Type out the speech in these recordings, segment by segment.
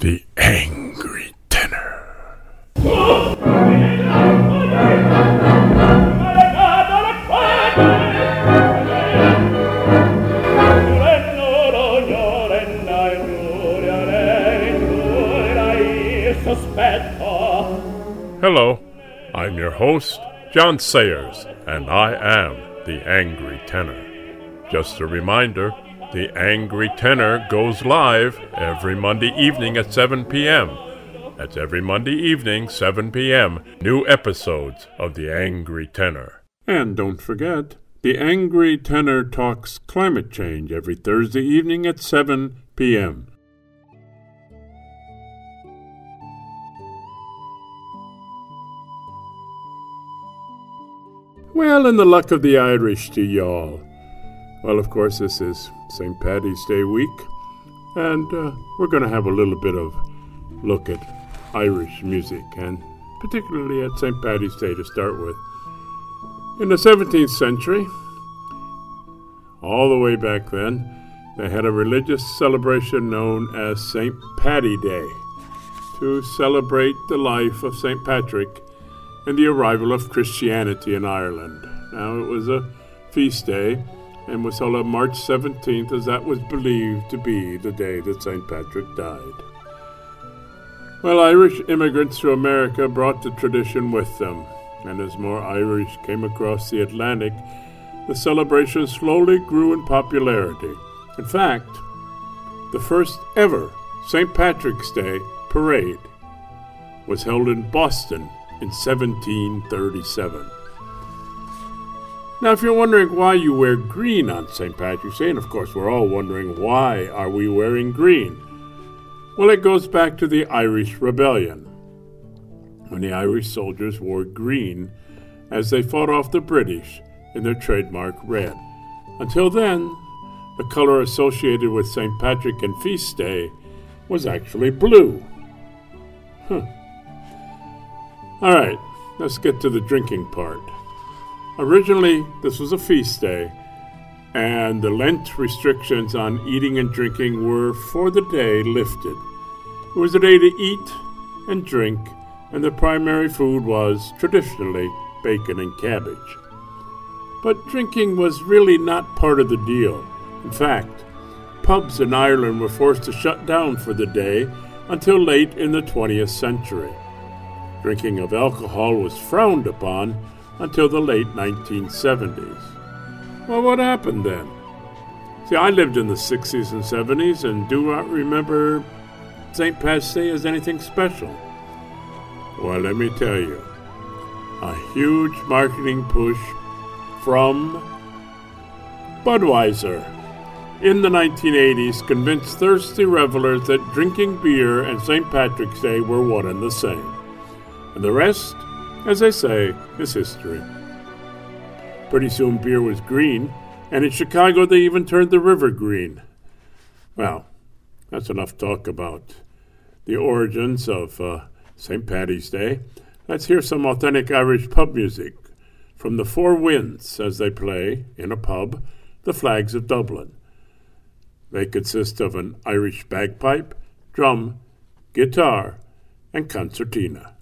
The Angry Tenor. Hello, I'm your host, John Sayers, and I am the Angry Tenor. Just a reminder the Angry Tenor goes live every Monday evening at 7 p.m. That's every Monday evening, 7 p.m. New episodes of The Angry Tenor. And don't forget, The Angry Tenor talks climate change every Thursday evening at 7 p.m. Well, in the luck of the Irish to y'all. Well, of course, this is St. Patty's Day week, and uh, we're going to have a little bit of look at Irish music, and particularly at St. Patty's Day to start with. In the 17th century, all the way back then, they had a religious celebration known as St. Paddy Day to celebrate the life of St. Patrick and the arrival of Christianity in Ireland. Now, it was a feast day and was held on March 17th as that was believed to be the day that St. Patrick died. Well, Irish immigrants to America brought the tradition with them, and as more Irish came across the Atlantic, the celebration slowly grew in popularity. In fact, the first ever St. Patrick's Day parade was held in Boston in 1737. Now, if you're wondering why you wear green on St. Patrick's Day, and of course we're all wondering why are we wearing green? Well, it goes back to the Irish Rebellion, when the Irish soldiers wore green as they fought off the British in their trademark red. Until then, the color associated with St. Patrick and Feast Day was actually blue. Huh. All right, let's get to the drinking part. Originally, this was a feast day, and the Lent restrictions on eating and drinking were for the day lifted. It was a day to eat and drink, and the primary food was traditionally bacon and cabbage. But drinking was really not part of the deal. In fact, pubs in Ireland were forced to shut down for the day until late in the 20th century. Drinking of alcohol was frowned upon until the late 1970s. Well, what happened then? See, I lived in the 60s and 70s and do not remember St. Pat's Day as anything special. Well, let me tell you, a huge marketing push from Budweiser in the 1980s convinced thirsty revelers that drinking beer and St. Patrick's Day were one and the same. And the rest, as they say, is history. Pretty soon beer was green, and in Chicago they even turned the river green. Well, that's enough talk about the origins of uh, St. Patty's Day. Let's hear some authentic Irish pub music from the Four Winds as they play, in a pub, the Flags of Dublin. They consist of an Irish bagpipe, drum, guitar, and concertina.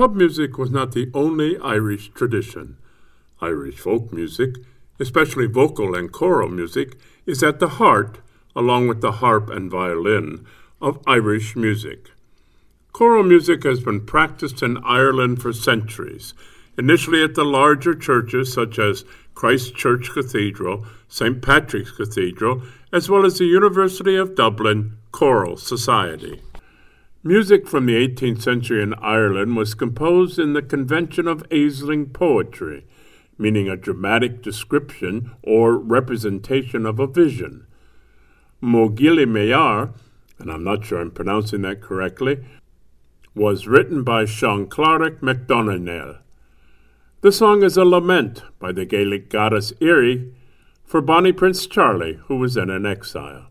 Pub music was not the only Irish tradition. Irish folk music, especially vocal and choral music, is at the heart, along with the harp and violin, of Irish music. Choral music has been practiced in Ireland for centuries, initially at the larger churches such as Christ Church Cathedral, St. Patrick's Cathedral, as well as the University of Dublin Choral Society. Music from the 18th century in Ireland was composed in the convention of Aisling poetry, meaning a dramatic description or representation of a vision. Mo Ghile Mear, and I'm not sure I'm pronouncing that correctly, was written by Sean Clark MacDonagh. The song is a lament by the Gaelic goddess Éire for Bonnie Prince Charlie, who was then in exile.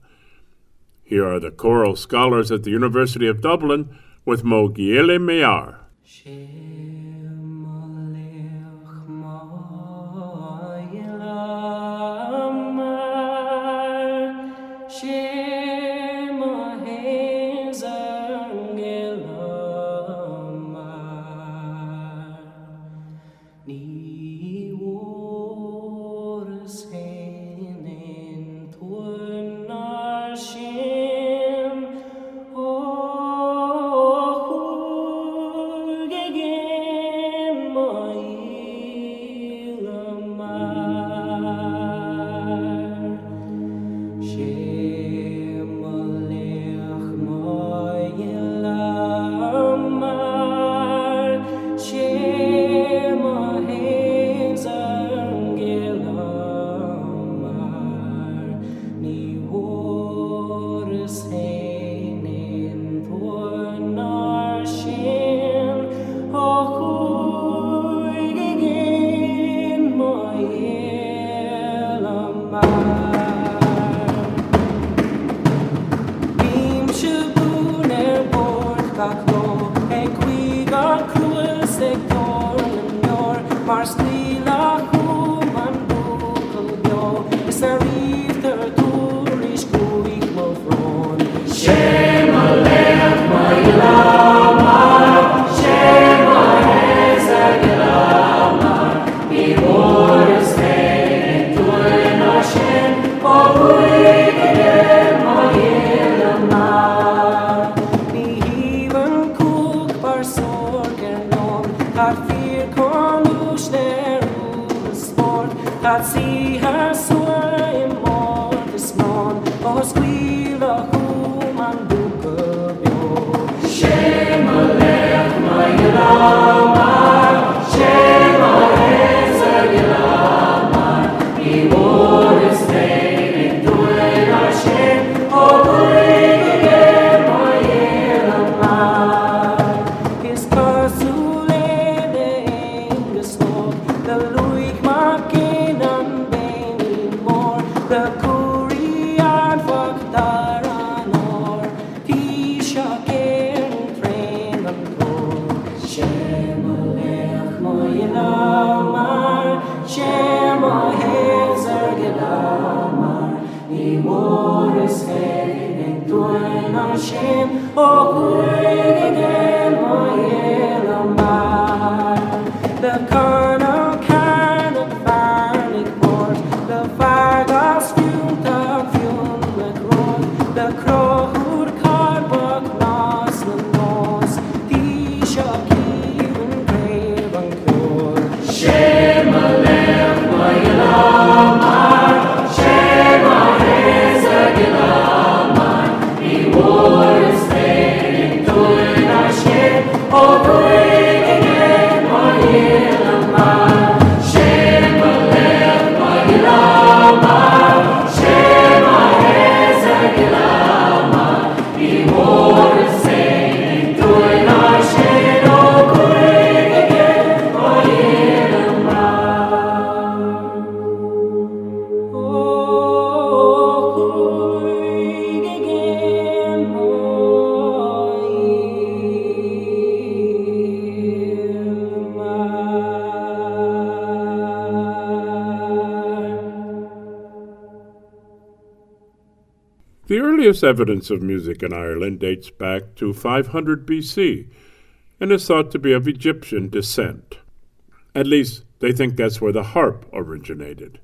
Here are the choral scholars at the University of Dublin with Mo Ghile not seen. Mear. Earliest evidence of music in Ireland dates back to 500 BC, and is thought to be of Egyptian descent. At least, they think that's where the harp originated.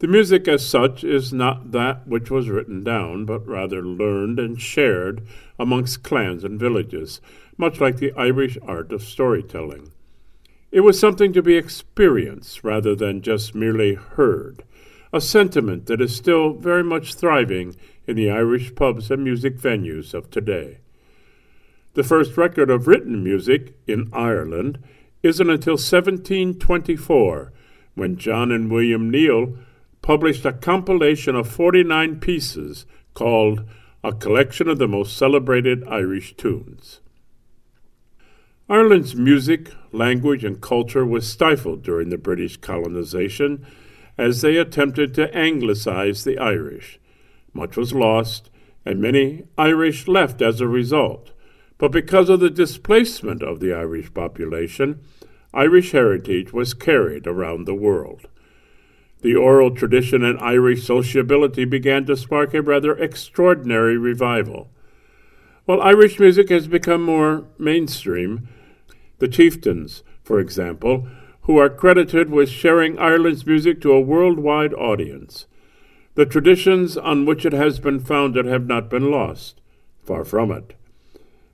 The music as such is not that which was written down, but rather learned and shared amongst clans and villages, much like the Irish art of storytelling. It was something to be experienced rather than just merely heard, a sentiment that is still very much thriving in the Irish pubs and music venues of today. The first record of written music in Ireland isn't until 1724, when John and William Neal published a compilation of 49 pieces called A Collection of the Most Celebrated Irish Tunes. Ireland's music, language, and culture was stifled during the British colonization as they attempted to anglicize the Irish. Much was lost, and many Irish left as a result. But because of the displacement of the Irish population, Irish heritage was carried around the world. The oral tradition and Irish sociability began to spark a rather extraordinary revival. While Irish music has become more mainstream, the chieftains, for example, who are credited with sharing Ireland's music to a worldwide audience. The traditions on which it has been founded have not been lost. Far from it.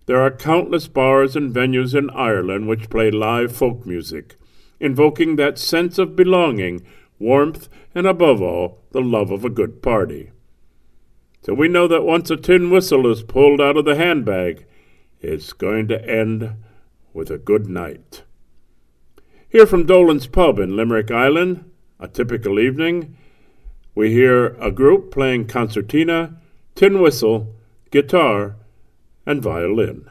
There are countless bars and venues in Ireland which play live folk music, invoking that sense of belonging, warmth, and above all, the love of a good party. So we know that once a tin whistle is pulled out of the handbag, it's going to end with a good night. Here from Dolan's Pub in Limerick Island, a typical evening, we hear a group playing concertina, tin whistle, guitar, and violin.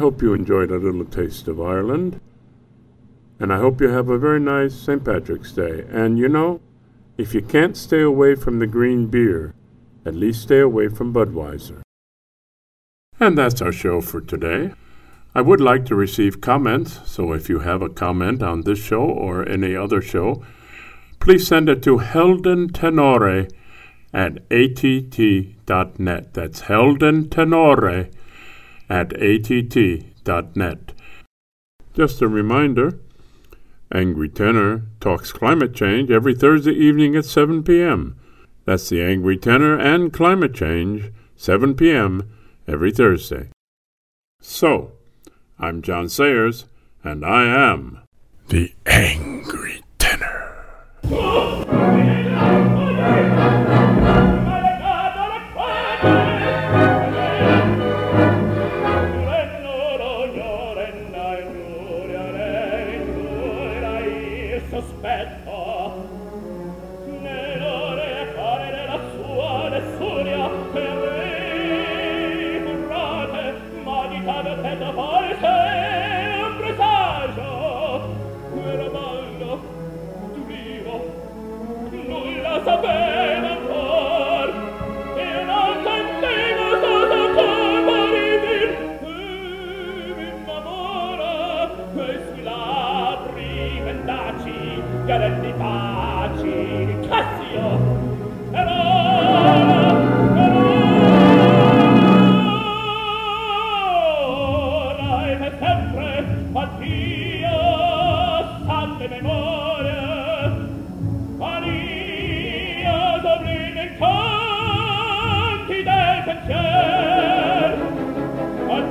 Hope you enjoyed a little taste of Ireland. And I hope you have a very nice St. Patrick's Day. And you know, if you can't stay away from the green beer, at least stay away from Budweiser. And that's our show for today. I would like to receive comments, so if you have a comment on this show or any other show, please send it to Helden Tenore at att.net. That's Helden Tenore at att.net. Just a reminder Angry Tenor talks climate change every Thursday evening at 7 p.m. That's the Angry Tenor and Climate Change, 7 p.m. every Thursday. So, I'm John Sayers, and I am the Angry Tenor. Ma di cada